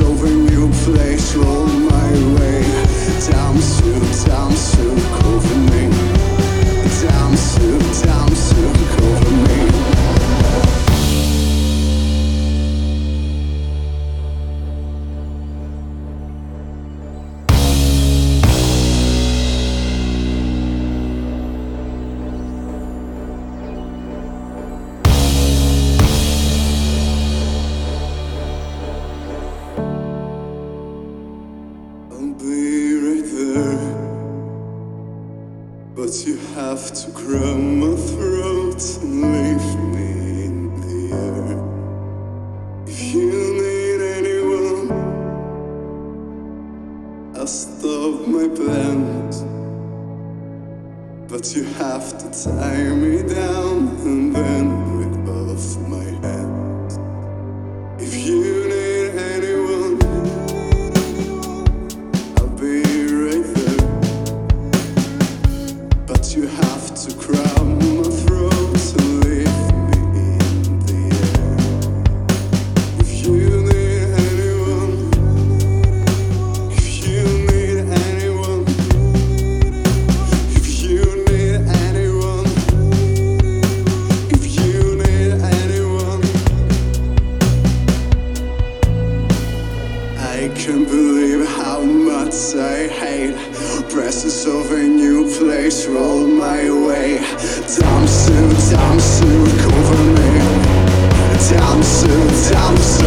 over new place, roll my way. Damn I'll be right there. But you have to grab my throat and leave me in the air. If you need anyone, I'll stop my plans. But you have to tie me down and then rip off my I can't believe how much I hate presence of a new place roll my way. Jumpsuit, damn soon, cover me. Jumpsuit.